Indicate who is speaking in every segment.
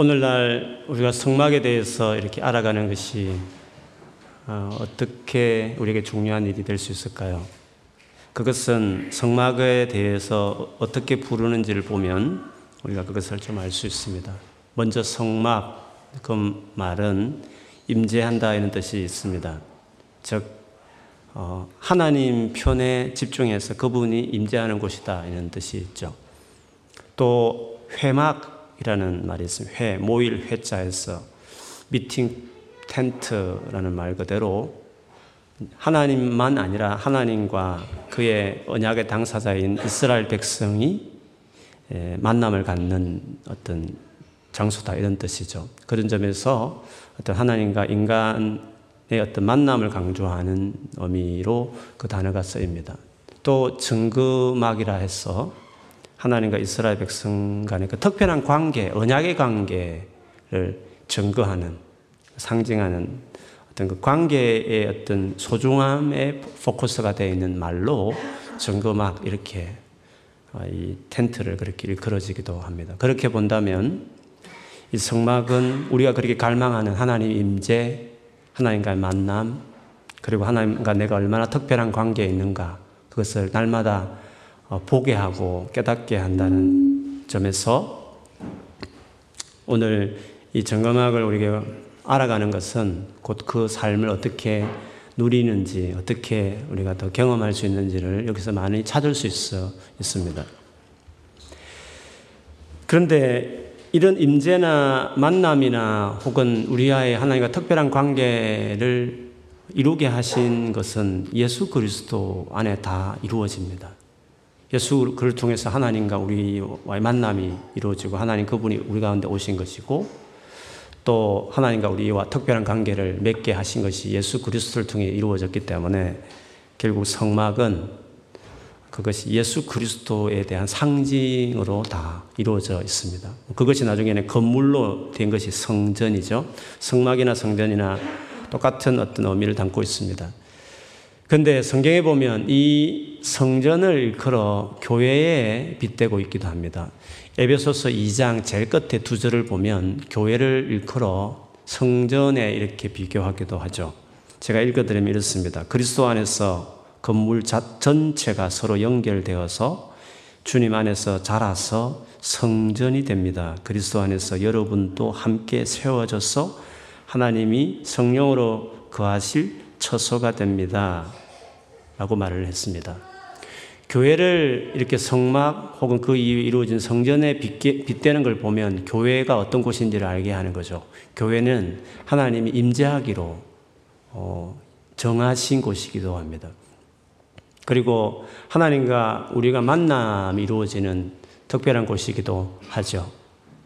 Speaker 1: 오늘날 우리가 성막에 대해서 이렇게 알아가는 것이 어, 어떻게 우리에게 중요한 일이 될 수 있을까요? 그것은 성막에 대해서 어떻게 부르는지를 보면 우리가 그것을 좀 알 수 있습니다. 먼저 성막 그 말은 임재한다 이런 뜻이 있습니다. 즉 어, 하나님 편에 집중해서 그분이 임재하는 곳이다 이런 뜻이 있죠. 또 회막 이라는 말이 있습니다. 회 모일 회자에서 미팅 텐트라는 말 그대로 하나님만 아니라 하나님과 그의 언약의 당사자인 이스라엘 백성이 만남을 갖는 어떤 장소다 이런 뜻이죠. 그런 점에서 어떤 하나님과 인간의 어떤 만남을 강조하는 의미로 그 단어가 쓰입니다. 또 증거막이라 해서 하나님과 이스라엘 백성 간의 그 특별한 관계, 언약의 관계를 증거하는, 상징하는 어떤 그 관계의 어떤 소중함에 포커스가 되어 있는 말로 증거막 이렇게 어, 이 텐트를 그렇게 일컬어지기도 합니다. 그렇게 본다면 이 성막은 우리가 그렇게 갈망하는 하나님 임재, 하나님과의 만남, 그리고 하나님과 내가 얼마나 특별한 관계에 있는가 그것을 날마다 어, 보게 하고 깨닫게 한다는 점에서 오늘 이 정거막을 우리가 알아가는 것은 곧 그 삶을 어떻게 누리는지 어떻게 우리가 더 경험할 수 있는지를 여기서 많이 찾을 수 있어 있습니다. 그런데 이런 임재나 만남이나 혹은 우리와의 하나님과 특별한 관계를 이루게 하신 것은 예수 그리스도 안에 다 이루어집니다. 예수 그를 통해서 하나님과 우리와의 만남이 이루어지고 하나님 그분이 우리 가운데 오신 것이고 또 하나님과 우리와 특별한 관계를 맺게 하신 것이 예수 그리스도를 통해 이루어졌기 때문에 결국 성막은 그것이 예수 그리스도에 대한 상징으로 다 이루어져 있습니다. 그것이 나중에는 건물로 된 것이 성전이죠. 성막이나 성전이나 똑같은 어떤 의미를 담고 있습니다. 근데 성경에 보면 이 성전을 일컬어 교회에 빗대고 있기도 합니다. 에베소서 2장 제일 끝에 두 절을 보면 교회를 일컬어 성전에 이렇게 비교하기도 하죠. 제가 읽어드리면 이렇습니다. 그리스도 안에서 건물 전체가 서로 연결되어서 주님 안에서 자라서 성전이 됩니다. 그리스도 안에서 여러분도 함께 세워져서 하나님이 성령으로 거하실 처소가 됩니다. 라고 말을 했습니다. 교회를 이렇게 성막 혹은 그 이후에 이루어진 성전에 빗대는 걸 보면 교회가 어떤 곳인지를 알게 하는 거죠. 교회는 하나님이 임재하기로 어, 정하신 곳이기도 합니다. 그리고 하나님과 우리가 만남이 이루어지는 특별한 곳이기도 하죠.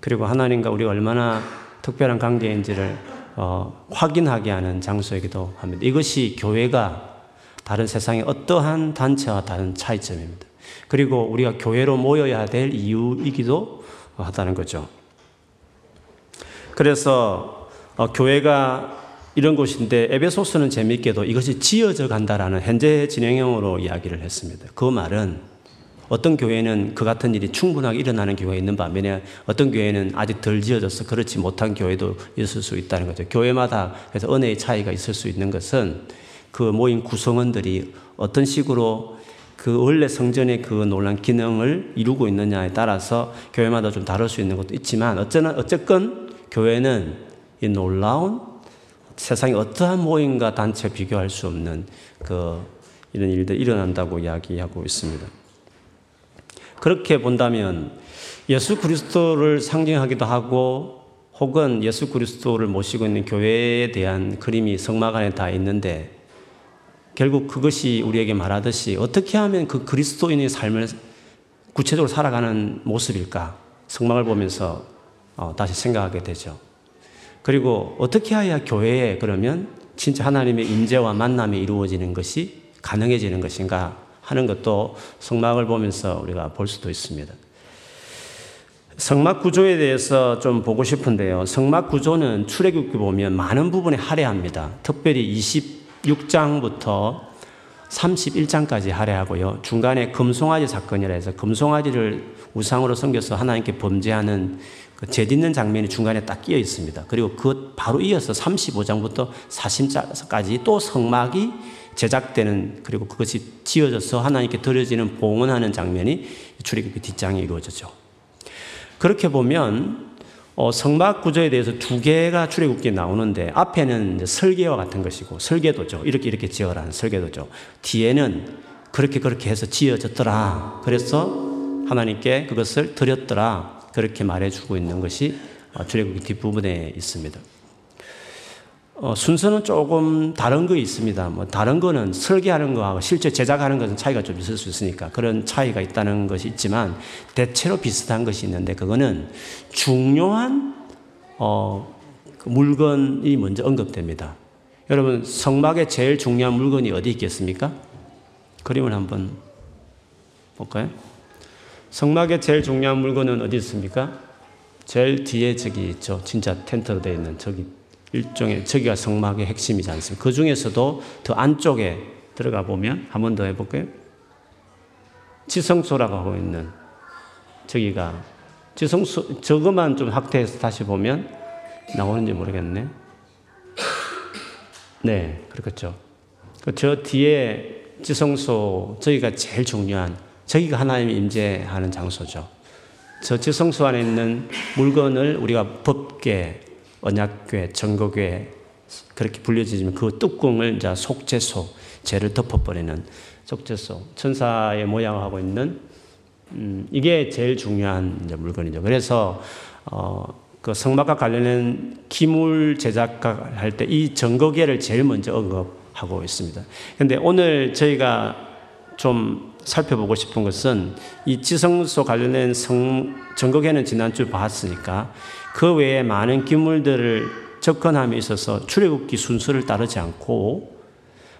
Speaker 1: 그리고 하나님과 우리가 얼마나 특별한 관계인지를 어, 확인하게 하는 장소이기도 합니다. 이것이 교회가 다른 세상의 어떠한 단체와 다른 차이점입니다. 그리고 우리가 교회로 모여야 될 이유이기도 하다는 거죠. 그래서 어, 교회가 이런 곳인데 에베소스는 재미있게도 이것이 지어져 간다라는 현재 진행형으로 이야기를 했습니다. 그 말은 어떤 교회는 그 같은 일이 충분하게 일어나는 교회가 있는 반면에 어떤 교회는 아직 덜 지어져서 그렇지 못한 교회도 있을 수 있다는 거죠. 교회마다 그래서 은혜의 차이가 있을 수 있는 것은 그 모인 구성원들이 어떤 식으로 그 원래 성전의 그 놀란 기능을 이루고 있느냐에 따라서 교회마다 좀 다를 수 있는 것도 있지만 어쩌나 어쨌건 교회는 이 놀라운 세상의 어떠한 모임과 단체 비교할 수 없는 그 이런 일들 일어난다고 이야기하고 있습니다. 그렇게 본다면 예수 그리스도를 상징하기도 하고 혹은 예수 그리스도를 모시고 있는 교회에 대한 그림이 성막 안에 다 있는데 결국 그것이 우리에게 말하듯이 어떻게 하면 그 그리스도인의 삶을 구체적으로 살아가는 모습일까? 성막을 보면서 어, 다시 생각하게 되죠. 그리고 어떻게 해야 교회에 그러면 진짜 하나님의 임재와 만남이 이루어지는 것이 가능해지는 것인가 하는 것도 성막을 보면서 우리가 볼 수도 있습니다. 성막 구조에 대해서 좀 보고 싶은데요. 성막 구조는 출애굽기 보면 많은 부분에 할애합니다. 특별히 20 6장부터 31장까지 할애하고요. 중간에 금송아지 사건이라 해서 금송아지를 우상으로 섬겨서 하나님께 범죄하는 그재 딛는 장면이 중간에 딱 끼어 있습니다. 그리고 그 바로 이어서 35장부터 40장까지 또 성막이 제작되는 그리고 그것이 지어져서 하나님께 드려지는 봉헌하는 장면이 출애굽기 뒷장에 이루어졌죠. 그렇게 보면 어, 성막 구조에 대해서 두 개가 출애굽기에 나오는데 앞에는 설계와 같은 것이고 설계도죠. 이렇게 이렇게 지어라는 설계도죠. 뒤에는 그렇게 그렇게 해서 지어졌더라. 그래서 하나님께 그것을 드렸더라. 그렇게 말해주고 있는 것이 어, 출애굽기 뒷부분에 있습니다. 어, 순서는 조금 다른 거 있습니다. 뭐 다른 거는 설계하는 거하고 실제 제작하는 것은 차이가 좀 있을 수 있으니까 그런 차이가 있다는 것이 있지만 대체로 비슷한 것이 있는데 그거는 중요한 어, 그 물건이 먼저 언급됩니다. 여러분 성막에 제일 중요한 물건이 어디 있겠습니까? 그림을 한번 볼까요? 성막에 제일 중요한 물건은 어디 있습니까? 제일 뒤에 저기 있죠. 진짜 텐트로 되어 있는 저기 일종의 저기가 성막의 핵심이지 않습니까? 그 중에서도 더 안쪽에 들어가 보면 한 번 더 해볼까요? 지성소라고 하고 있는 저기가 지성소 저것만 좀 확대해서 다시 보면 나오는지 모르겠네. 네, 그렇겠죠. 그저 뒤에 지성소 저기가 제일 중요한 저기가 하나님이 임재하는 장소죠. 저 지성소 안에 있는 물건을 우리가 법계 언약궤, 정거궤 그렇게 불려지면 그 뚜껑을 이제 속죄소, 죄를 덮어버리는 속죄소, 천사의 모양을 하고 있는 음, 이게 제일 중요한 이제 물건이죠. 그래서 어, 그 성막과 관련된 기물 제작할 때 이 정거궤를 제일 먼저 언급하고 있습니다. 그런데 오늘 저희가 좀 살펴보고 싶은 것은 이 지성소 관련된 성, 정거궤는 지난주 봤으니까 그 외에 많은 기물들을 접근함에 있어서 출애굽기 순서를 따르지 않고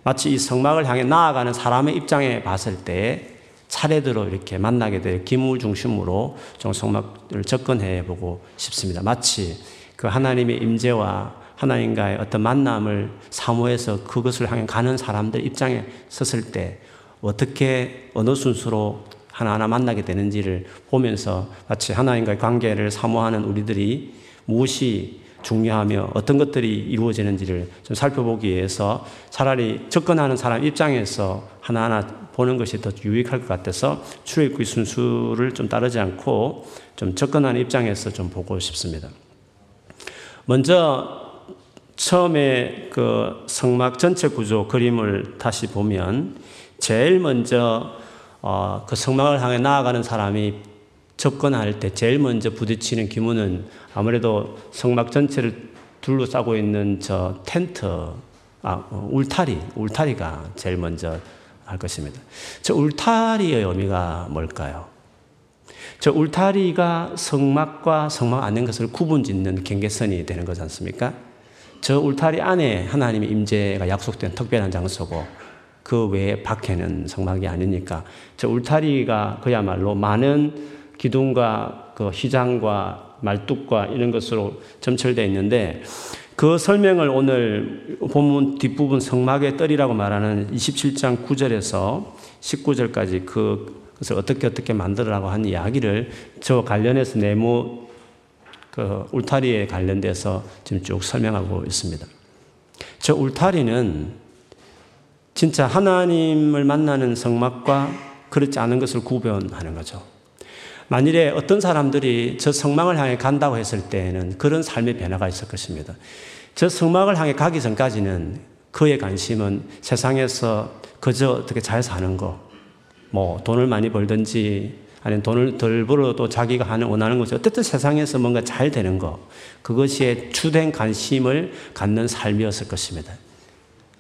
Speaker 1: 마치 이 성막을 향해 나아가는 사람의 입장에 봤을 때 차례대로 이렇게 만나게 될 기물 중심으로 좀 성막을 접근해 보고 싶습니다. 마치 그 하나님의 임재와 하나님과의 어떤 만남을 사모해서 그것을 향해 가는 사람들 입장에 섰을 때 어떻게 어느 순서로 하나하나 만나게 되는지를 보면서 마치 하나님과의 관계를 사모하는 우리들이 무엇이 중요하며 어떤 것들이 이루어지는지를 좀 살펴보기 위해서 차라리 접근하는 사람 입장에서 하나하나 보는 것이 더 유익할 것 같아서 출애굽기 순수를 좀 따르지 않고 좀 접근하는 입장에서 좀 보고 싶습니다. 먼저 처음에 그 성막 전체 구조 그림을 다시 보면 제일 먼저 어, 그 성막을 향해 나아가는 사람이 접근할 때 제일 먼저 부딪히는 기문은 아무래도 성막 전체를 둘러싸고 있는 저 텐트, 아, 어, 울타리, 울타리가 제일 먼저 할 것입니다. 저 울타리의 의미가 뭘까요? 저 울타리가 성막과 성막 안는 것을 구분 짓는 경계선이 되는 거지 않습니까? 저 울타리 안에 하나님의 임재가 약속된 특별한 장소고 그 외에 밖에는 성막이 아니니까 저 울타리가 그야말로 많은 기둥과 그 휘장과 말뚝과 이런 것으로 점철되어 있는데 그 설명을 오늘 본문 뒷부분 성막의 뜰이라고 말하는 27장 9절에서 19절까지 그 것을 어떻게 어떻게 만들어라고 한 이야기를 저 관련해서 네모 그 울타리에 관련돼서 지금 쭉 설명하고 있습니다. 저 울타리는 진짜 하나님을 만나는 성막과 그렇지 않은 것을 구별하는 거죠. 만일에 어떤 사람들이 저 성막을 향해 간다고 했을 때에는 그런 삶의 변화가 있을 것입니다. 저 성막을 향해 가기 전까지는 그의 관심은 세상에서 그저 어떻게 잘 사는 거, 뭐 돈을 많이 벌든지 아니면 돈을 덜 벌어도 자기가 하는 원하는 것이 어쨌든 세상에서 뭔가 잘 되는 거, 그것이 주된 관심을 갖는 삶이었을 것입니다.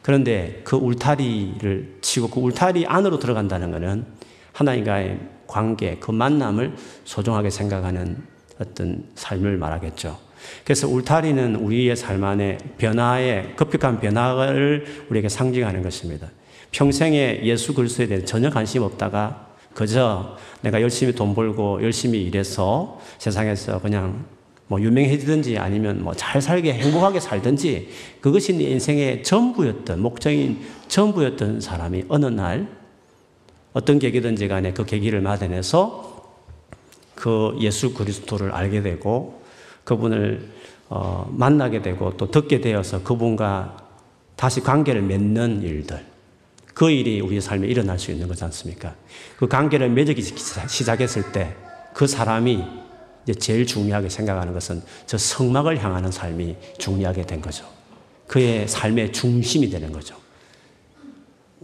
Speaker 1: 그런데 그 울타리를 치고 그 울타리 안으로 들어간다는 것은 하나님과의 관계, 그 만남을 소중하게 생각하는 어떤 삶을 말하겠죠. 그래서 울타리는 우리의 삶 안에 변화의, 급격한 변화를 우리에게 상징하는 것입니다. 평생에 예수 그리스도에 대해 전혀 관심 없다가 그저 내가 열심히 돈 벌고 열심히 일해서 세상에서 그냥 뭐 유명해지든지 아니면 뭐 잘 살게 행복하게 살든지 그것이 내 인생의 전부였던 목적인 전부였던 사람이 어느 날 어떤 계기든지 간에 그 계기를 맞아내서 그 예수 그리스도를 알게 되고 그분을 어, 만나게 되고 또 듣게 되어서 그분과 다시 관계를 맺는 일들. 그 일이 우리의 삶에 일어날 수 있는 거지 않습니까? 그 관계를 맺기 시작했을 때 그 사람이 이제 제일 중요하게 생각하는 것은 저 성막을 향하는 삶이 중요하게 된 거죠. 그의 삶의 중심이 되는 거죠.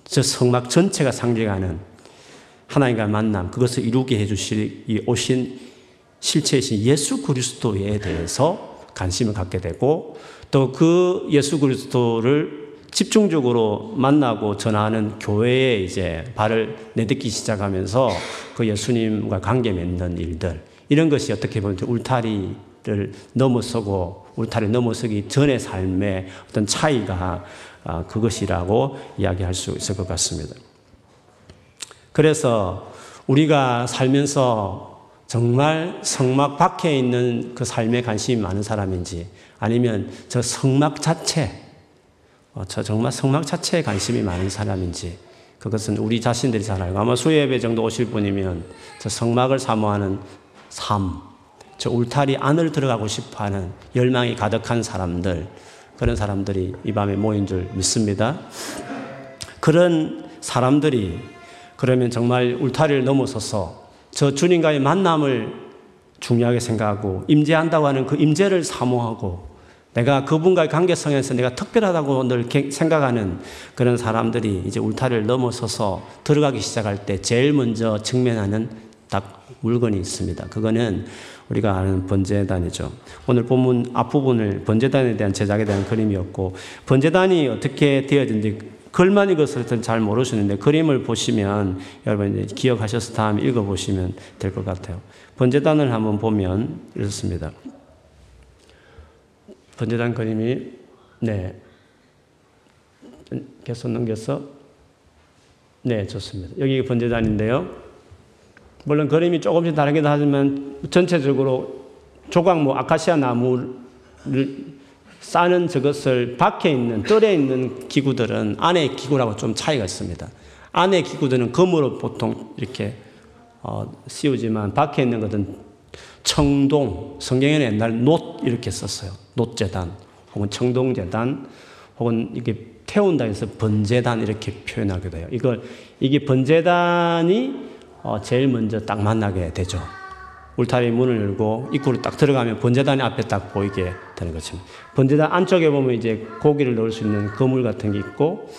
Speaker 1: 저 성막 전체가 상징하는 하나님과 만남, 그것을 이루게 해주실 오신 실체이신 예수 그리스도에 대해서 관심을 갖게 되고 또 그 예수 그리스도를 집중적으로 만나고 전하는 교회에 이제 발을 내딛기 시작하면서 그 예수님과 관계 맺는 일들 이런 것이 어떻게 보면 울타리를 넘어서고 울타리 넘어서기 전의 삶의 어떤 차이가 아, 그것이라고 이야기할 수 있을 것 같습니다. 그래서 우리가 살면서 정말 성막 밖에 있는 그 삶에 관심이 많은 사람인지 아니면 저 성막 자체 어, 저 정말 성막 자체에 관심이 많은 사람인지 그것은 우리 자신들이 잘 알고 아마 수예배 정도 오실 분이면 저 성막을 사모하는 삶, 저 울타리 안을 들어가고 싶어 하는 열망이 가득한 사람들 그런 사람들이 이 밤에 모인 줄 믿습니다. 그런 사람들이 그러면 정말 울타리를 넘어서서 저 주님과의 만남을 중요하게 생각하고 임재한다고 하는 그 임재를 사모하고 내가 그분과의 관계성에서 내가 특별하다고 늘 생각하는 그런 사람들이 이제 울타리를 넘어서서 들어가기 시작할 때 제일 먼저 직면하는 딱 물건이 있습니다. 그거는 우리가 아는 번제단이죠. 오늘 본문 앞부분을 번제단에 대한 제작에 대한 그림이었고 번제단이 어떻게 되어진지 글만 읽었을 잘 모르시는데 그림을 보시면 여러분 이제 기억하셔서 다음에 읽어보시면 될 것 같아요. 번제단을 한번 보면 이렇습니다. 번제단 그림이 네 계속 넘겨서 네 좋습니다. 여기 번제단인데요. 물론 그림이 조금씩 다르긴 하지만 전체적으로 조각 뭐 아카시아 나무를 싸는 저것을 밖에 있는 뜰에 있는 기구들은 안에 기구라고 좀 차이가 있습니다. 안에 기구들은 금으로 보통 이렇게 어, 씌우지만 밖에 있는 것은 청동, 성경에는 옛날 노 이렇게 썼어요. 노재단, 혹은 청동재단, 혹은 이게 태운다 해서 번제단 이렇게 표현하기도 해요. 이걸, 이게 번제단이 어, 제일 먼저 딱 만나게 되죠. 울타리 문을 열고 입구로 딱 들어가면 번제단이 앞에 딱 보이게 되는 거죠. 번제단 안쪽에 보면 이제 고기를 넣을 수 있는 거물 같은 게 있고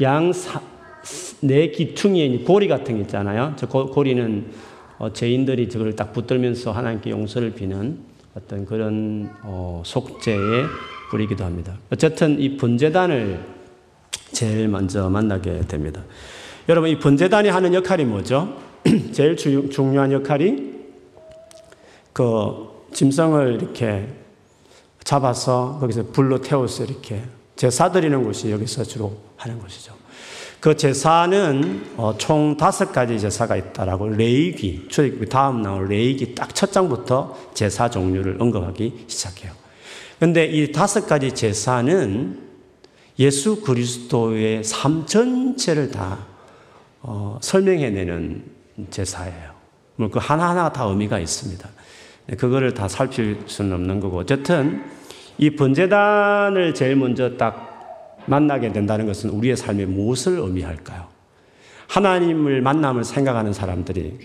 Speaker 1: 양네 기퉁이에 고리 같은 게 있잖아요. 저 고 리는 어, 죄인들이 저걸 딱 붙들면서 하나님께 용서를 비는 어떤 그런 어, 속죄의 불이기도 합니다. 어쨌든 이 번제단을 제일 먼저 만나게 됩니다. 여러분 이 번제단이 하는 역할이 뭐죠? 제일 주, 중요한 역할이 그 짐승을 이렇게 잡아서 거기서 불로 태워서 이렇게 제사 드리는 곳이 여기서 주로 하는 곳이죠. 그 제사는 어, 총 다섯 가지 제사가 있다라고 레이기, 출애굽 다음 나올 레이기 딱 첫 장부터 제사 종류를 언급하기 시작해요. 근데 이 다섯 가지 제사는 예수 그리스도의 삶 전체를 다 어, 설명해내는 제사예요. 그 하나하나 다 의미가 있습니다. 네, 그거를 다 살필 수는 없는 거고 어쨌든 이 번제단을 제일 먼저 딱 만나게 된다는 것은 우리의 삶에 무엇을 의미할까요? 하나님을 만남을 생각하는 사람들이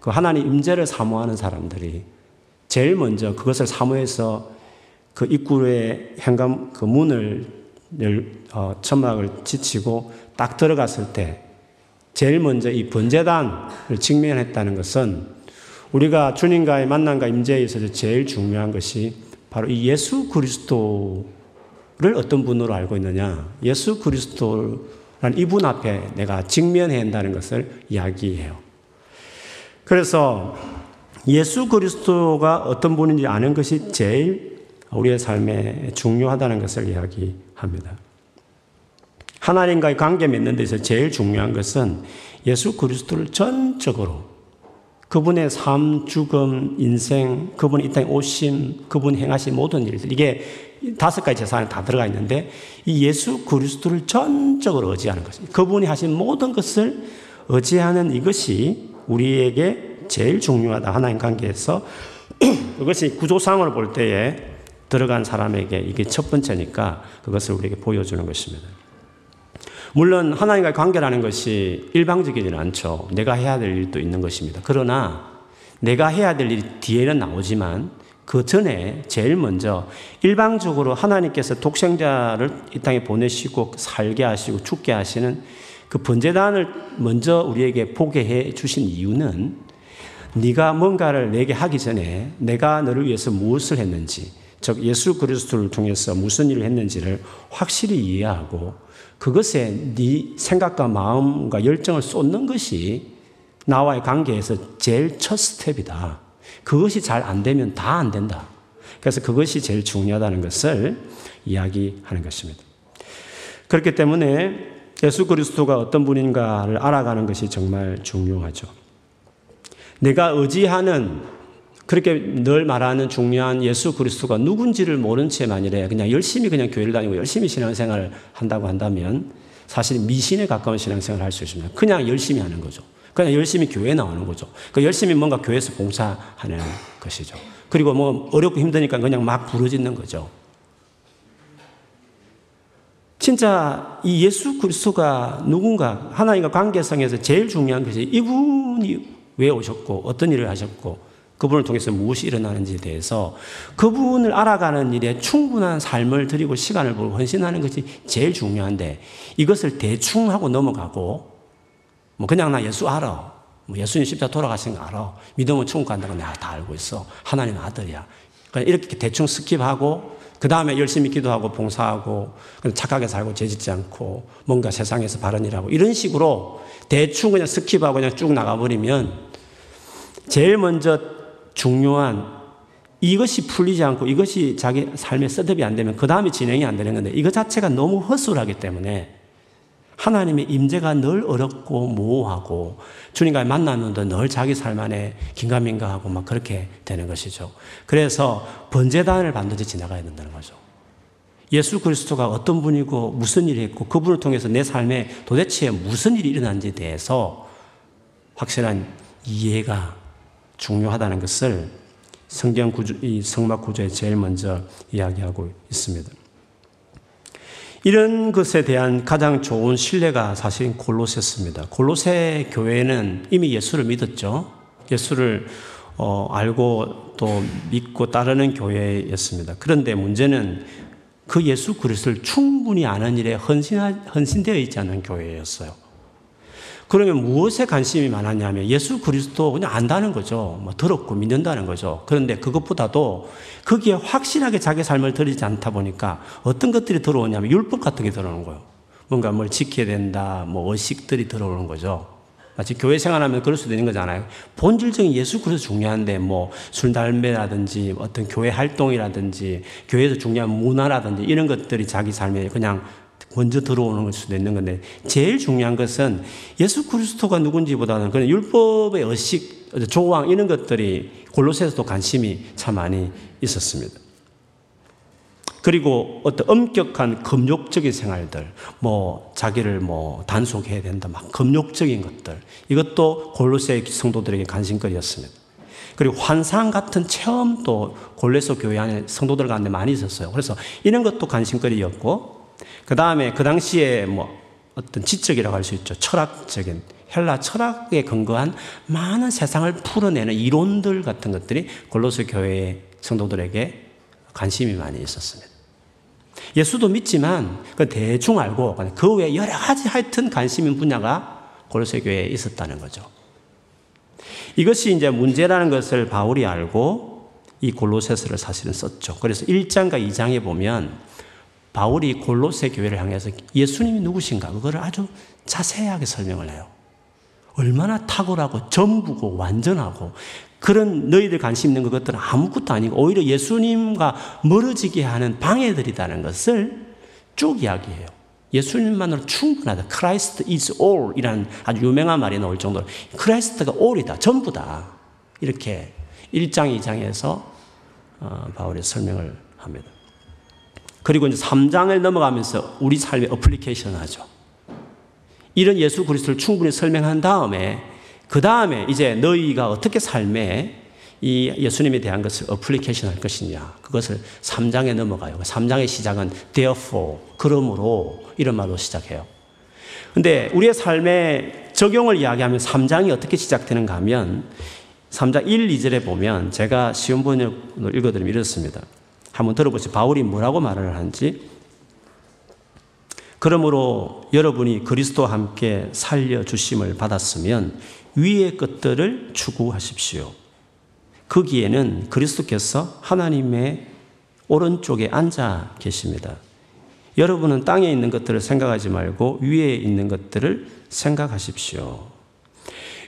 Speaker 1: 그 하나님 임재를 사모하는 사람들이 제일 먼저 그것을 사모해서 그 입구의 현관 그 문을 어, 천막을 지치고 딱 들어갔을 때 제일 먼저 이 번제단을 직면했다는 것은 우리가 주님과의 만남과 임재에 있어서 제일 중요한 것이 바로 이 예수 그리스도 를 어떤 분으로 알고 있느냐? 예수 그리스도란 이분 앞에 내가 직면해야 한다는 것을 이야기해요. 그래서 예수 그리스도가 어떤 분인지 아는 것이 제일 우리의 삶에 중요하다는 것을 이야기합니다. 하나님과의 관계 맺는 데서 제일 중요한 것은 예수 그리스도를 전적으로 그분의 삶, 죽음, 인생, 그분이 이 땅에 오심, 그분 행하신 모든 일들, 이게 다섯 가지 재산에 다 들어가 있는데 이 예수 그리스도를 전적으로 의지하는 것입니다. 그분이 하신 모든 것을 의지하는 이것이 우리에게 제일 중요하다. 하나님 관계에서 그것이 구조상으로 볼 때에 들어간 사람에게 이게 첫 번째니까 그것을 우리에게 보여주는 것입니다. 물론 하나님과의 관계라는 것이 일방적이지는 않죠. 내가 해야 될 일도 있는 것입니다. 그러나 내가 해야 될 일이 뒤에는 나오지만 그 전에 제일 먼저 일방적으로 하나님께서 독생자를 이 땅에 보내시고 살게 하시고 죽게 하시는 그 번제단을 먼저 우리에게 보게 해 주신 이유는 네가 뭔가를 내게 하기 전에 내가 너를 위해서 무엇을 했는지 즉 예수 그리스도를 통해서 무슨 일을 했는지를 확실히 이해하고 그것에 네 생각과 마음과 열정을 쏟는 것이 나와의 관계에서 제일 첫 스텝이다. 그것이 잘 안 되면 다 안 된다. 그래서 그것이 제일 중요하다는 것을 이야기하는 것입니다. 그렇기 때문에 예수 그리스도가 어떤 분인가를 알아가는 것이 정말 중요하죠. 내가 의지하는 그렇게 늘 말하는 중요한 예수 그리스도가 누군지를 모른 채 만일에 그냥 열심히 그냥 교회를 다니고 열심히 신앙생활을 한다고 한다면 사실 미신에 가까운 신앙생활을 할 수 있습니다. 그냥 열심히 하는 거죠. 그냥 열심히 교회에 나오는 거죠. 그 열심히 뭔가 교회에서 봉사하는 것이죠. 그리고 뭐 어렵고 힘드니까 그냥 막 부르짖는 거죠. 진짜 이 예수 그리스도가 누군가 하나님과 관계성에서 제일 중요한 것이 이분이 왜 오셨고 어떤 일을 하셨고 그분을 통해서 무엇이 일어나는지에 대해서 그분을 알아가는 일에 충분한 삶을 드리고 시간을 보고 헌신하는 것이 제일 중요한데 이것을 대충 하고 넘어가고 뭐 그냥 나 예수 알아. 뭐 예수님 십자 돌아가신 거 알아. 믿으면 천국 간다고 내가 다 알고 있어. 하나님 아들이야. 그냥 이렇게 대충 skip하고 그 다음에 열심히 기도하고 봉사하고 착하게 살고 죄짓지 않고 뭔가 세상에서 바른 일하고 이런 식으로 대충 그냥 skip하고 그냥 쭉 나가버리면 제일 먼저 중요한 이것이 풀리지 않고 이것이 자기 삶의 setup이 안 되면 그 다음에 진행이 안 되는 건데 이것 자체가 너무 허술하기 때문에 하나님의 임재가 늘 어렵고 모호하고 주님과의 만나면도 늘 자기 삶 안에 긴가민가하고 막 그렇게 되는 것이죠. 그래서 번제단을 반드시 지나가야 된다는 거죠. 예수 그리스도가 어떤 분이고 무슨 일을 했고 그분을 통해서 내 삶에 도대체 무슨 일이 일어난지에 대해서 확실한 이해가 중요하다는 것을 성경 구조, 이 성막 구조에 제일 먼저 이야기하고 있습니다. 이런 것에 대한 가장 좋은 신뢰가 사실은 골로새입니다. 골로새 교회는 이미 예수를 믿었죠. 예수를 어, 알고 또 믿고 따르는 교회였습니다. 그런데 문제는 그 예수 그리스도를 충분히 아는 일에 헌신, 헌신되어 있지 않은 교회였어요. 그러면 무엇에 관심이 많았냐면 예수 그리스도 그냥 안다는 거죠. 뭐 들었고 믿는다는 거죠. 그런데 그것보다도 거기에 확실하게 자기 삶을 들이지 않다 보니까 어떤 것들이 들어오냐면 율법 같은 게 들어오는 거예요. 뭔가 뭘 지켜야 된다, 뭐 의식들이 들어오는 거죠. 마치 교회 생활하면 그럴 수도 있는 거잖아요. 본질적인 예수 그리스도 중요한데 뭐 술, 담배라든지 어떤 교회 활동이라든지 교회에서 중요한 문화라든지 이런 것들이 자기 삶에 그냥 먼저 들어오는 걸 수도 있는 건데 제일 중요한 것은 예수 그리스도가 누군지보다는 그런 율법의 의식, 조항 이런 것들이 골로새에서도 관심이 참 많이 있었습니다. 그리고 어떤 엄격한 금욕적인 생활들, 뭐 자기를 뭐 단속해야 된다, 막 금욕적인 것들 이것도 골로새 성도들에게 관심거리였습니다. 그리고 환상 같은 체험도 골로새 교회 안에 성도들 가운데 많이 있었어요. 그래서 이런 것도 관심거리였고 그 다음에 그 당시에 뭐 어떤 지적이라고 할 수 있죠. 철학적인 헬라 철학에 근거한 많은 세상을 풀어내는 이론들 같은 것들이 골로새 교회의 성도들에게 관심이 많이 있었습니다. 예수도 믿지만 그 대충 알고 그 외에 여러 가지 하여튼 관심 인 분야가 골로새 교회에 있었다는 거죠. 이것이 이제 문제라는 것을 바울이 알고 이 골로새서를 사실은 썼죠. 그래서 1장과 2장에 보면 바울이 골로새 교회를 향해서 예수님이 누구신가 그거를 아주 자세하게 설명을 해요. 얼마나 탁월하고 전부고 완전하고 그런 너희들 관심 있는 것들은 아무것도 아니고 오히려 예수님과 멀어지게 하는 방해들이라는 것을 쭉 이야기해요. 예수님만으로 충분하다. Christ is all 이라는 아주 유명한 말이 나올 정도로 Christ가 all이다. 전부다. 이렇게 1장, 2장에서 어, 바울이 설명을 합니다. 그리고 이제 3장을 넘어가면서 우리 삶에 어플리케이션 하죠. 이런 예수 그리스도를 충분히 설명한 다음에 그 다음에 이제 너희가 어떻게 삶에 이 예수님에 대한 것을 어플리케이션 할 것이냐. 그것을 3장에 넘어가요. 3장의 시작은 therefore, 그러므로 이런 말로 시작해요. 근데 우리의 삶의 적용을 이야기하면 3장이 어떻게 시작되는가 하면 3장 1, 2절에 보면 제가 시험 번역을 읽어드리면 이렇습니다. 한번 들어보세요. 바울이 뭐라고 말을 하는지. 그러므로 여러분이 그리스도와 함께 살려주심을 받았으면 위의 것들을 추구하십시오. 거기에는 그리스도께서 하나님의 오른쪽에 앉아 계십니다. 여러분은 땅에 있는 것들을 생각하지 말고 위에 있는 것들을 생각하십시오.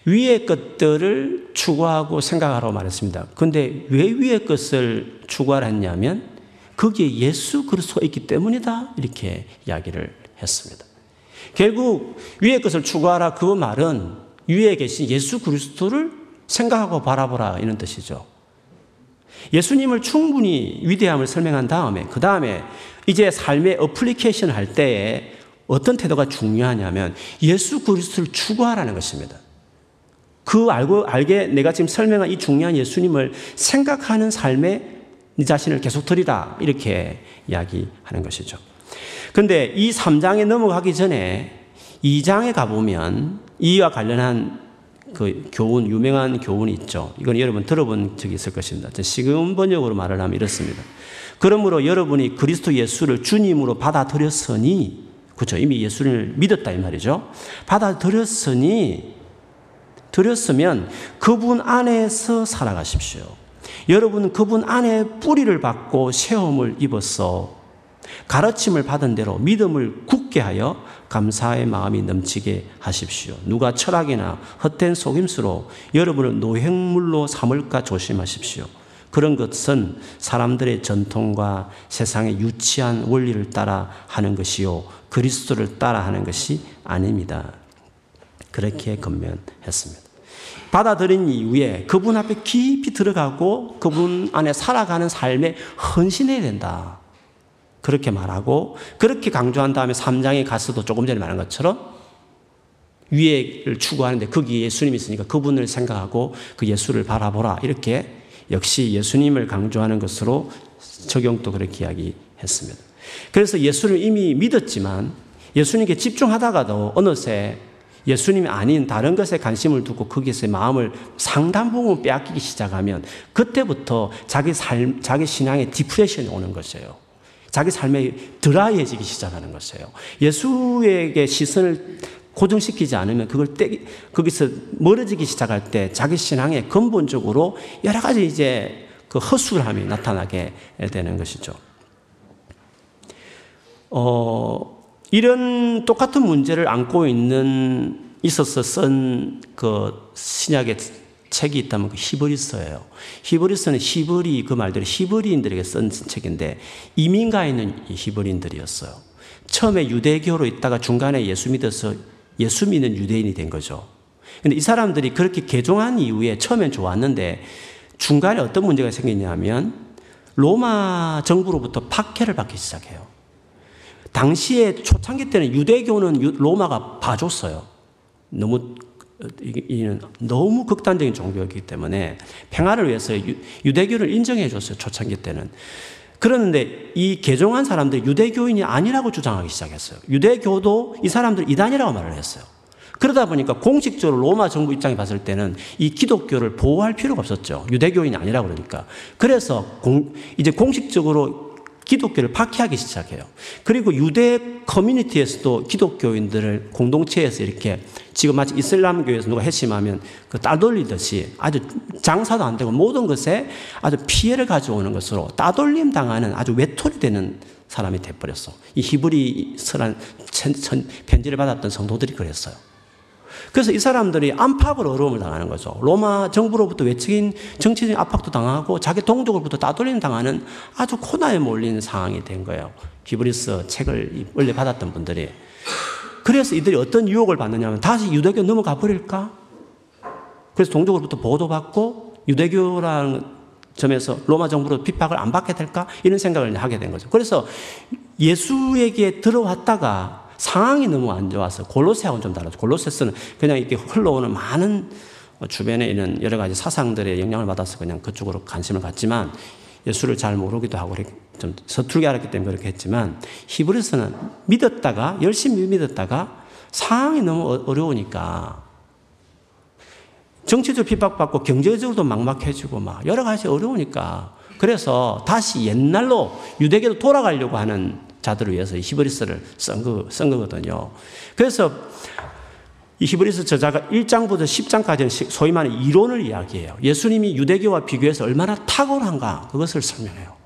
Speaker 1: 위의 것들을 추구하고 생각하라고 말했습니다. 근데 왜 위의 것을 추구하라 했냐면 거기에 예수 그리스도가 있기 때문이다. 이렇게 이야기를 했습니다. 결국 위의 것을 추구하라 그 말은 위에 계신 예수 그리스도를 생각하고 바라보라 이런 뜻이죠. 예수님을 충분히 위대함을 설명한 다음에 그 다음에 이제 삶의 어플리케이션 할 때에 어떤 태도가 중요하냐면 예수 그리스도를 추구하라는 것입니다. 그 알고 알게 내가 지금 설명한 이 중요한 예수님을 생각하는 삶에 네 자신을 계속 드리라 이렇게 이야기하는 것이죠. 근데 이 3장에 넘어가기 전에 2장에 가보면 이와 관련한 그 교훈, 유명한 교훈이 있죠. 이건 여러분 들어본 적이 있을 것입니다. 시금 번역으로 말을 하면 이렇습니다. 그러므로 여러분이 그리스도 예수를 주님으로 받아들였으니, 그죠? 이미 예수를 믿었다 이 말이죠. 받아들였으니, 들였으면 그분 안에서 살아가십시오. 여러분 그분 안에 뿌리를 받고 체험을 입어서 가르침을 받은 대로 믿음을 굳게 하여 감사의 마음이 넘치게 하십시오. 누가 철학이나 헛된 속임수로 여러분을 노획물로 삼을까 조심하십시오. 그런 것은 사람들의 전통과 세상의 유치한 원리를 따라 하는 것이요. 그리스도를 따라 하는 것이 아닙니다. 그렇게 건면했습니다. 받아들인 이후에 그분 앞에 깊이 들어가고 그분 안에 살아가는 삶에 헌신해야 된다. 그렇게 말하고 그렇게 강조한 다음에 3장에 가서도 조금 전에 말한 것처럼 위에를 추구하는데 거기 예수님이 있으니까 그분을 생각하고 그 예수를 바라보라 이렇게 역시 예수님을 강조하는 것으로 적용도 그렇게 이야기했습니다. 그래서 예수를 이미 믿었지만 예수님께 집중하다가도 어느새 예수님이 아닌 다른 것에 관심을 두고 거기서 마음을 상당 부분 빼앗기기 시작하면 그때부터 자기 삶, 자기 신앙에 디프레션이 오는 것이에요. 자기 삶에 드라이해지기 시작하는 것이에요. 예수에게 시선을 고정시키지 않으면 그걸 떼, 거기서 멀어지기 시작할 때 자기 신앙에 근본적으로 여러 가지 이제 그 허술함이 나타나게 되는 것이죠. 어, 이런 똑같은 문제를 안고 있는 있어서 쓴 그 신약의 책이 있다면 그 히브리서예요. 히브리서는 히브리 그 말대로 히브리인들에게 쓴 책인데 이민가에 있는 히브리인들이었어요. 처음에 유대교로 있다가 중간에 예수 믿어서 예수 믿는 유대인이 된 거죠. 근데 이 사람들이 그렇게 개종한 이후에 처음엔 좋았는데 중간에 어떤 문제가 생기냐면 로마 정부로부터 박해를 받기 시작해요. 당시에 초창기 때는 유대교는 로마가 봐줬어요. 너무 너무 극단적인 종교였기 때문에 평화를 위해서 유대교를 인정해 줬어요. 초창기 때는. 그러는데 이 개종한 사람들이 유대교인이 아니라고 주장하기 시작했어요. 유대교도 이 사람들 이단이라고 말을 했어요. 그러다 보니까 공식적으로 로마 정부 입장에 봤을 때는 이 기독교를 보호할 필요가 없었죠. 유대교인이 아니라 그러니까. 그래서 공, 이제 공식적으로 기독교를 박해하기 시작해요. 그리고 유대 커뮤니티에서도 기독교인들을 공동체에서 이렇게 지금 마치 이슬람교에서 누가 해심하면 그 따돌리듯이 아주 장사도 안 되고 모든 것에 아주 피해를 가져오는 것으로 따돌림 당하는 아주 외톨이 되는 사람이 돼버렸어. 이 히브리서란 편지를 받았던 성도들이 그랬어요. 그래서 이 사람들이 안팎으로 어려움을 당하는 거죠. 로마 정부로부터 외적인 정치적인 압박도 당하고 자기 동족으로부터 따돌림 당하는 아주 코너에 몰린 상황이 된 거예요. 히브리스 책을 원래 받았던 분들이. 그래서 이들이 어떤 유혹을 받느냐면 다시 유대교 넘어가 버릴까? 그래서 동족으로부터 보도받고 유대교라는 점에서 로마 정부로 핍박을 안 받게 될까? 이런 생각을 하게 된 거죠. 그래서 예수에게 들어왔다가 상황이 너무 안 좋아서 골로새하고는 좀 다르죠. 골로새서는 그냥 이렇게 흘러오는 많은 주변에 있는 여러 가지 사상들의 영향을 받아서 그냥 그쪽으로 관심을 갖지만 예수를 잘 모르기도 하고 좀 서툴게 알았기 때문에 그렇게 했지만 히브리서는 믿었다가 열심히 믿었다가 상황이 너무 어, 어려우니까 정치적 핍박받고 경제적으로도 막막해지고 막 여러 가지 어려우니까 그래서 다시 옛날로 유대계로 돌아가려고 하는 자들을 위해서 히브리서를 쓴, 거, 쓴 거거든요. 그래서 이 히브리서 저자가 1장부터 10장까지는 소위 말하는 이론을 이야기해요. 예수님이 유대교와 비교해서 얼마나 탁월한가 그것을 설명해요.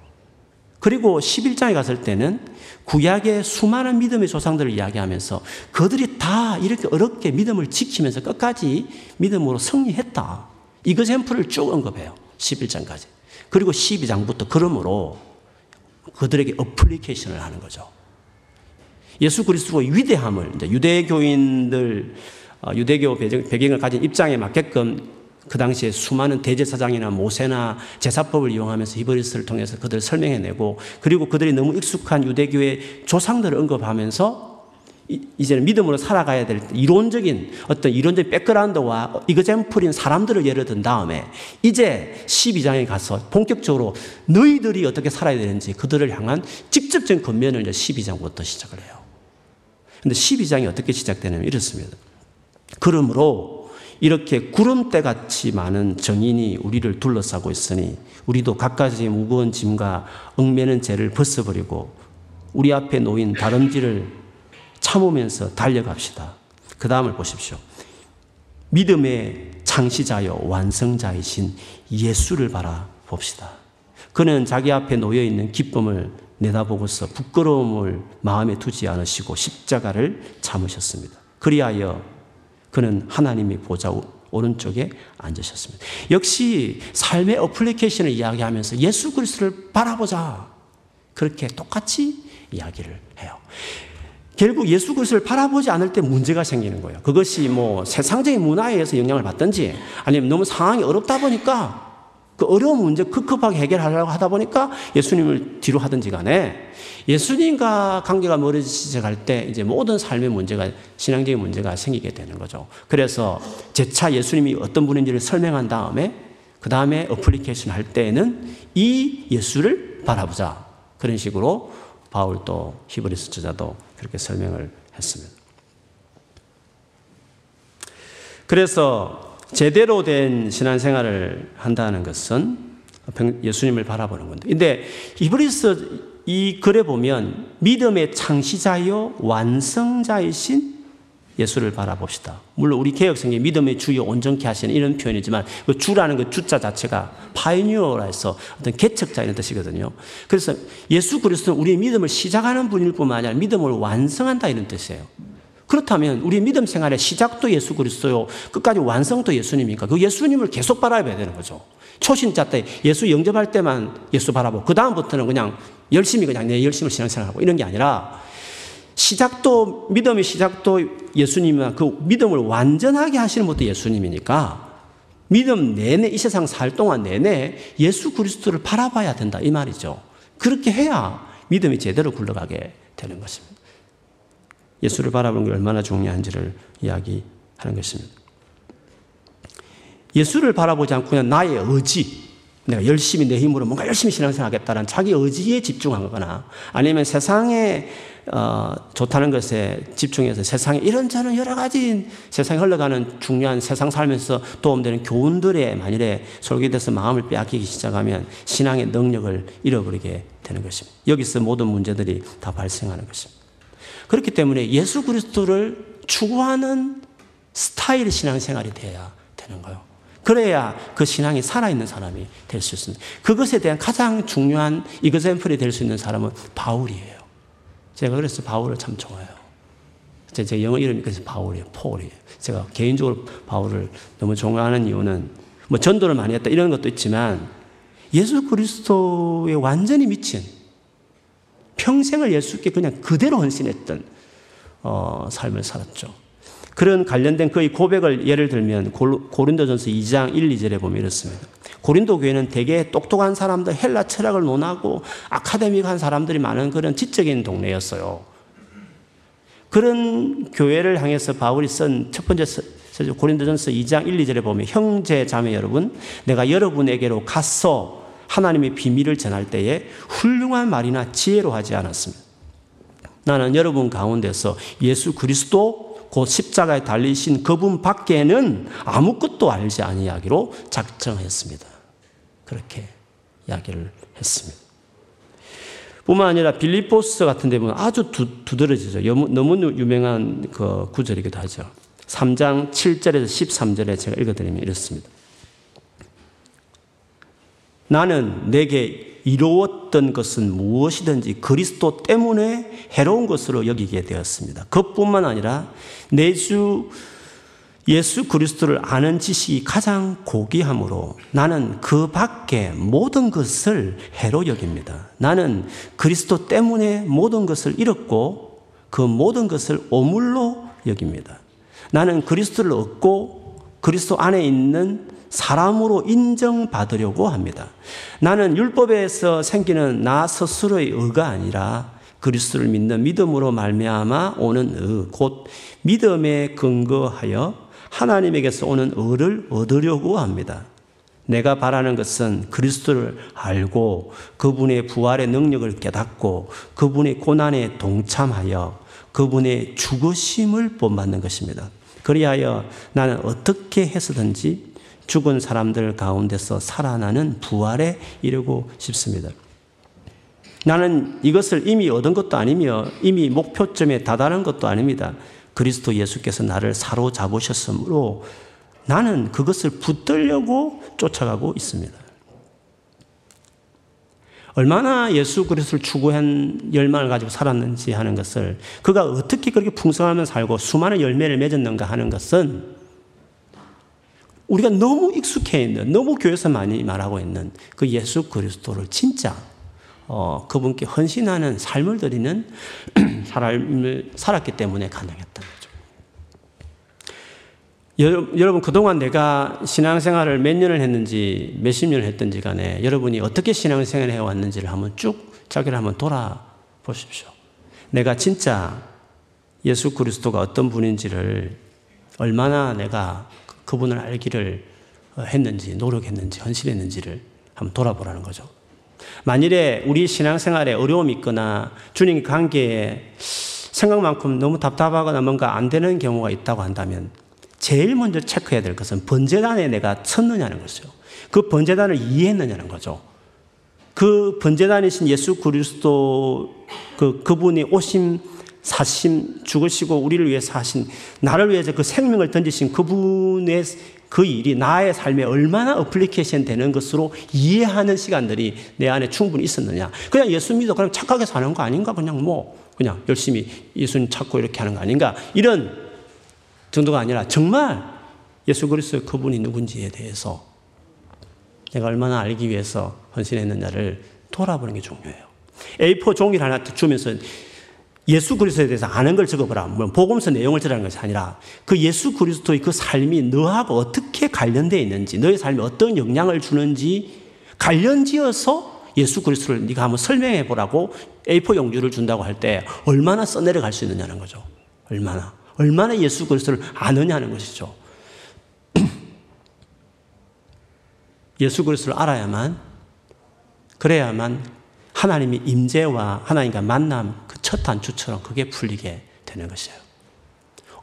Speaker 1: 그리고 11장에 갔을 때는 구약의 수많은 믿음의 조상들을 이야기하면서 그들이 다 이렇게 어렵게 믿음을 지키면서 끝까지 믿음으로 승리했다. 이그샘플을 쭉 언급해요. 11장까지. 그리고 12장부터 그러므로 그들에게 어플리케이션을 하는 거죠. 예수 그리스도의 위대함을 유대교인들 어, 유대교 배경을 가진 입장에 맞게끔 그 당시에 수많은 대제사장이나 모세나 제사법을 이용하면서 히브리스를 통해서 그들을 설명해내고 그리고 그들이 너무 익숙한 유대교의 조상들을 언급하면서 이제는 믿음으로 살아가야 될 이론적인 어떤 이론적인 백그라운드와 이그젠플인 사람들을 예를 든 다음에 이제 12장에 가서 본격적으로 너희들이 어떻게 살아야 되는지 그들을 향한 직접적인 이제 12장부터 시작을 해요. 근데 12장이 어떻게 시작되냐면 이렇습니다. 그러므로 이렇게 구름대 같이 많은 정인이 우리를 둘러싸고 있으니 우리도 각가지 무거운 짐과 얽매는 죄를 벗어버리고 우리 앞에 놓인 다름질을 참으면서 달려갑시다. 그 다음을 보십시오. 믿음의 창시자요 완성자이신 예수를 바라봅시다. 그는 자기 앞에 놓여 있는 기쁨을 내다보고서 부끄러움을 마음에 두지 않으시고 십자가를 참으셨습니다. 그리하여 그는 하나님의 보좌 오른쪽에 앉으셨습니다. 역시 삶의 어플리케이션을 이야기하면서 예수 그리스도를 바라보자. 그렇게 똑같이 이야기를 해요. 결국 예수 그리스도를 바라보지 않을 때 문제가 생기는 거예요. 그것이 뭐 세상적인 문화에 의해서 영향을 받든지 아니면 너무 상황이 어렵다 보니까 그 어려운 문제 급급하게 해결하려고 하다 보니까 예수님을 뒤로 하든지 간에 예수님과 관계가 멀어지게 갈때 이제 모든 삶의 문제가 신앙적인 문제가 생기게 되는 거죠. 그래서 재차 예수님이 어떤 분인지를 설명한 다음에 그 다음에 어플리케이션 할 때에는 이 예수를 바라보자. 그런 식으로 바울도 히브리서 저자도 그렇게 설명을 했습니다. 그래서 제대로 된 신앙생활을 한다는 것은 예수님을 바라보는 건데. 근데 히브리서 이 글에 보면 믿음의 창시자요 완성자이신 예수를 바라봅시다. 물론 우리 개역성경 믿음의 주요 온전케 하시는 이런 표현이지만 그 주라는 그 주자 자체가 pioneer라 해서 어떤 개척자 이런 뜻이거든요. 그래서 예수 그리스도는 우리의 믿음을 시작하는 분일 뿐만 아니라 믿음을 완성한다 이런 뜻이에요. 그렇다면 우리 믿음 생활의 시작도 예수 그리스도요. 끝까지 완성도 예수님이니까 그 예수님을 계속 바라봐야 되는 거죠. 초신자 때 예수 영접할 때만 예수 바라보고 그 다음부터는 그냥 열심히 그냥 내 열심을 신앙생활하고 이런 게 아니라 시작도 믿음의 시작도 예수님이나 그 믿음을 완전하게 하시는 것도 예수님이니까 믿음 내내 이 세상 살 동안 내내 예수 그리스도를 바라봐야 된다 이 말이죠. 그렇게 해야 믿음이 제대로 굴러가게 되는 것입니다. 예수를 바라보는 게 얼마나 중요한지를 이야기하는 것입니다. 예수를 바라보지 않고 그냥 나의 의지, 내가 열심히 내 힘으로 뭔가 열심히 신앙생활 하겠다는 자기 의지에 집중하거나 아니면 세상에 어, 좋다는 것에 집중해서 세상에 이런저런 여러 가지 세상에 흘러가는 중요한 세상 살면서 도움되는 교훈들에 만일에 솔깃해서 마음을 빼앗기기 시작하면 신앙의 능력을 잃어버리게 되는 것입니다. 여기서 모든 문제들이 다 발생하는 것입니다. 그렇기 때문에 예수 그리스도를 추구하는 스타일 신앙생활이 돼야 되는 거예요. 그래야 그 신앙이 살아있는 사람이 될 수 있습니다. 그것에 대한 가장 중요한 example이 될 수 있는 사람은 바울이에요. 제가 그래서 바울을 참 좋아해요. 제 영어 이름이 그래서 바울이에요. 폴이에요. 제가 개인적으로 바울을 너무 좋아하는 이유는 뭐 전도를 많이 했다 이런 것도 있지만 예수 그리스도에 완전히 미친 평생을 예수께 그냥 그대로 헌신했던 어, 삶을 살았죠. 그런 관련된 그의 고백을 예를 들면 고린도전서 2장 1, 2절에 보면 이렇습니다. 고린도 교회는 되게 똑똑한 사람들, 헬라 철학을 논하고 아카데믹한 사람들이 많은 그런 지적인 동네였어요. 그런 교회를 향해서 바울이 쓴 첫 번째 고린도전서 2장 1, 2절에 보면 형제 자매 여러분 내가 여러분에게로 가서 하나님의 비밀을 전할 때에 훌륭한 말이나 지혜로 하지 않았습니다. 나는 여러분 가운데서 예수 그리스도 곧 십자가에 달리신 그분 밖에는 아무것도 알지 아니하기로 작정했습니다. 그렇게 이야기를 했습니다. 뿐만 아니라 빌리포스 같은 데 보면 아주 두, 두드러지죠. 너무 유명한 그 구절이기도 하죠. 3장 7절에서 13절에 제가 읽어드리면 이렇습니다. 나는 내게 이루었던 것은 무엇이든지 그리스도 때문에 해로운 것으로 여기게 되었습니다. 그뿐만 아니라 내주 예수 그리스도를 아는 지식이 가장 고귀함으로 나는 그 밖에 모든 것을 해로 여깁니다. 나는 그리스도 때문에 모든 것을 잃었고 그 모든 것을 오물로 여깁니다. 나는 그리스도를 얻고 그리스도 안에 있는 사람으로 인정받으려고 합니다. 나는 율법에서 생기는 나 스스로의 의가 아니라 그리스도를 믿는 믿음으로 말미암아 오는 의, 곧 믿음에 근거하여 하나님에게서 오는 의를 얻으려고 합니다. 내가 바라는 것은 그리스도를 알고 그분의 부활의 능력을 깨닫고 그분의 고난에 동참하여 그분의 죽으심을 본받는 것입니다. 그리하여 나는 어떻게 해서든지 죽은 사람들 가운데서 살아나는 부활에 이르고 싶습니다. 나는 이것을 이미 얻은 것도 아니며 이미 목표점에 다다른 것도 아닙니다. 그리스도 예수께서 나를 사로잡으셨으므로 나는 그것을 붙들려고 쫓아가고 있습니다. 얼마나 예수 그리스도를 추구한 열망을 가지고 살았는지 하는 것을 그가 어떻게 그렇게 풍성하며 살고 수많은 열매를 맺었는가 하는 것은 우리가 너무 익숙해 있는, 너무 교회에서 많이 말하고 있는 그 예수 그리스도를 진짜 어, 그분께 헌신하는 삶을 드리는 삶을 살았기 때문에 가능했던 거죠. 여러분, 그동안 내가 신앙생활을 몇 년을 했는지, 몇십 년을 했든지 간에 여러분이 어떻게 신앙생활을 해왔는지를 한번 쭉 자기를 한번 돌아보십시오. 내가 진짜 예수 그리스도가 어떤 분인지를 얼마나 내가 그분을 알기를 했는지, 노력했는지, 헌신했는지를 한번 돌아보라는 거죠. 만일에 우리 신앙생활에 어려움이 있거나 주님 관계에 생각만큼 너무 답답하거나 뭔가 안 되는 경우가 있다고 한다면 제일 먼저 체크해야 될 것은 번제단에 내가 쳤느냐는 것이죠. 그 번제단을 이해했느냐는 거죠. 그 번제단이신 예수 그리스도 그 그분이 오심 사심 죽으시고 우리를 위해서 하신 나를 위해서 그 생명을 던지신 그분의 그 일이 나의 삶에 얼마나 어플리케이션 되는 것으로 이해하는 시간들이 내 안에 충분히 있었느냐. 그냥 예수 믿어 그냥 착하게 사는 거 아닌가? 그냥 뭐 그냥 열심히 예수님 찾고 이렇게 하는 거 아닌가? 이런 정도가 아니라 정말 예수 그리스도 그분이 누군지에 대해서 내가 얼마나 알기 위해서 헌신했느냐를 돌아보는 게 중요해요. A4 종이를 하나 주면서 예수 그리스도에 대해서 아는 걸 적어보라. 뭐 복음서 내용을 적라는 것이 아니라 그 예수 그리스도의 그 삶이 너하고 어떻게 관련되어 있는지, 너의 삶에 어떤 영향을 주는지 관련지어서 예수 그리스도를 네가 한번 설명해 보라고 A4 용지를 준다고 할 때 얼마나 써내려갈 수 있느냐는 거죠. 얼마나. 얼마나 예수 그리스도를 아느냐는 것이죠. 예수 그리스도를 알아야만 그래야만 하나님의 임재와 하나님과 만남 그 첫 단추처럼 그게 풀리게 되는 것이에요.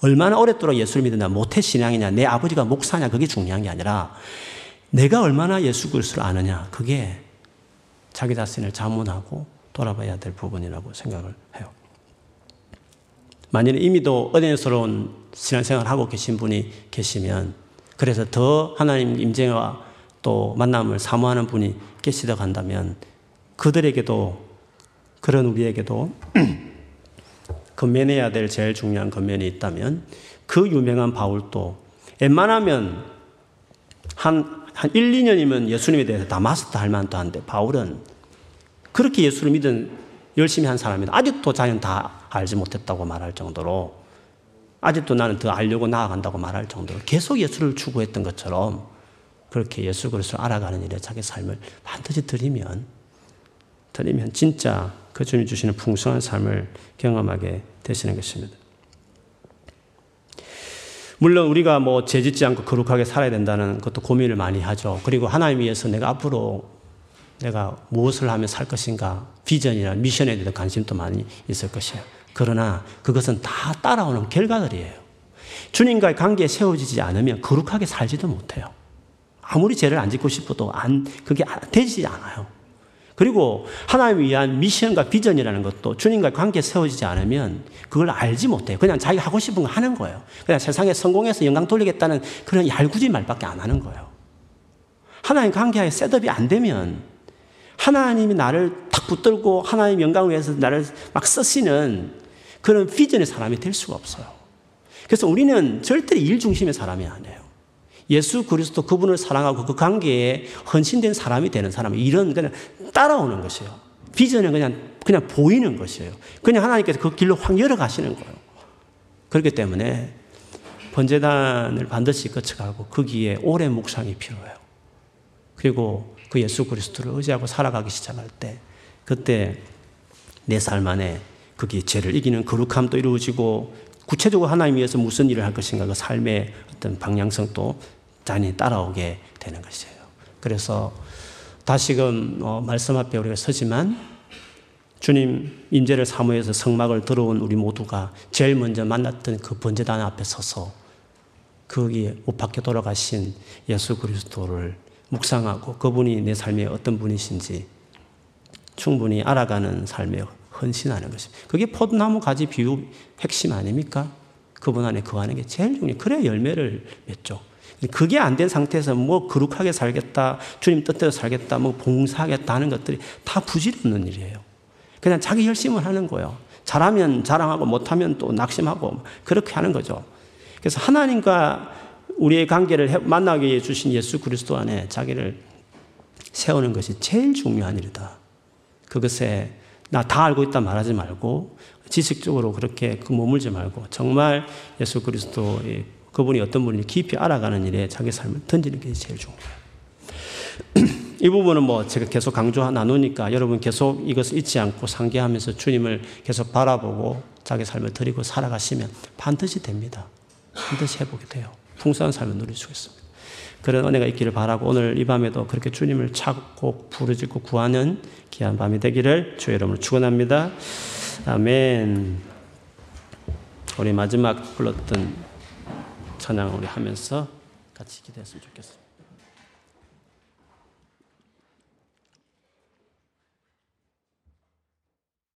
Speaker 1: 얼마나 오랫도록 예수를 믿으냐, 모태 신앙이냐, 내 아버지가 목사냐, 그게 중요한 게 아니라 내가 얼마나 예수 그리스도를 아느냐, 그게 자기 자신을 자문하고 돌아봐야 될 부분이라고 생각을 해요. 만일 이미도 은혜스러운 신앙생활을 하고 계신 분이 계시면 그래서 더 하나님 임재와 또 만남을 사모하는 분이 계시다고 한다면 그들에게도 그런 우리에게도 건면해야 될 제일 중요한 건면이 있다면 그 유명한 바울도 웬만하면 한, 한 1, 2년이면 예수님에 대해서 다 마스터 할 만도 한데 바울은 그렇게 예수를 믿은 열심히 한 사람이다. 아직도 자기는 다 알지 못했다고 말할 정도로 아직도 나는 더 알려고 나아간다고 말할 정도로 계속 예수를 추구했던 것처럼 그렇게 예수 그리스도를 알아가는 일에 자기 삶을 반드시 드리면 드리면 진짜 그 주님 주시는 풍성한 삶을 경험하게 되시는 것입니다. 물론 우리가 뭐 죄짓지 않고 거룩하게 살아야 된다는 것도 고민을 많이 하죠. 그리고 하나님 위해서 내가 앞으로 내가 무엇을 하면 살 것인가 비전이나 미션에 대한 관심도 많이 있을 것이에요. 그러나 그것은 다 따라오는 결과들이에요. 주님과의 관계에 세워지지 않으면 거룩하게 살지도 못해요. 아무리 죄를 안 짓고 싶어도 안, 그게 되지 않아요. 그리고 하나님 위한 미션과 비전이라는 것도 주님과의 관계에 세워지지 않으면 그걸 알지 못해요. 그냥 자기가 하고 싶은 거 하는 거예요. 그냥 세상에 성공해서 영광 돌리겠다는 그런 얄궂은 말밖에 안 하는 거예요. 하나님 관계에 셋업이 안 되면 하나님이 나를 탁 붙들고 하나님 영광을 위해서 나를 막 쓰시는 그런 비전의 사람이 될 수가 없어요. 그래서 우리는 절대 일 중심의 사람이 아니에요. 예수 그리스도 그분을 사랑하고 그 관계에 헌신된 사람이 되는 사람은 이런 그냥 따라오는 것이에요. 비전은 그냥 그냥 보이는 것이에요. 그냥 하나님께서 그 길로 확 열어 가시는 거예요. 그렇기 때문에 번제단을 반드시 거쳐가고 거기에 오랜 묵상이 필요해요. 그리고 그 예수 그리스도를 의지하고 살아가기 시작할 때 그때 내 삶 안에 거기에 죄를 이기는 거룩함도 이루어지고 구체적으로 하나님 위해서 무슨 일을 할 것인가 그 삶의 어떤 방향성도 잔이 따라오게 되는 것이에요. 그래서 다시금 어, 말씀 앞에 우리가 서지만 주님 임재를 사모해서 성막을 들어온 우리 모두가 제일 먼저 만났던 그 번제단 앞에 서서 거기에 못 박혀 돌아가신 예수 그리스도를 묵상하고 그분이 내 삶에 어떤 분이신지 충분히 알아가는 삶에 헌신하는 것입니다. 그게 포도나무 가지 비유 핵심 아닙니까? 그분 안에 거하는 게 제일 중요해요. 그래야 열매를 맺죠. 그게 안 된 상태에서 뭐 거룩하게 살겠다, 주님 뜻대로 살겠다, 뭐 봉사하겠다 하는 것들이 다 부질없는 일이에요. 그냥 자기 열심을 하는 거예요. 잘하면 자랑하고 못하면 또 낙심하고 그렇게 하는 거죠. 그래서 하나님과 우리의 관계를 만나게 해주신 예수 그리스도 안에 자기를 세우는 것이 제일 중요한 일이다. 그것에 나 다 알고 있다 말하지 말고 지식적으로 그렇게 그 머물지 말고 정말 예수 그리스도의 그분이 어떤 분인지 깊이 알아가는 일에 자기 삶을 던지는 게 제일 중요해요. 이 부분은 뭐 제가 계속 강조 나누니까 여러분 계속 이것을 잊지 않고 상기하면서 주님을 계속 바라보고 자기 삶을 드리고 살아가시면 반드시 됩니다. 반드시 해보게 돼요. 풍성한 삶을 누릴 수 있습니다. 그런 은혜가 있기를 바라고 오늘 이 밤에도 그렇게 주님을 찾고 부르짖고 구하는 귀한 밤이 되기를 주의 이름으로 축원합니다. 아멘. 우리 마지막 불렀던 찬양을 우리 하면서 같이 기도했으면 좋겠습니다.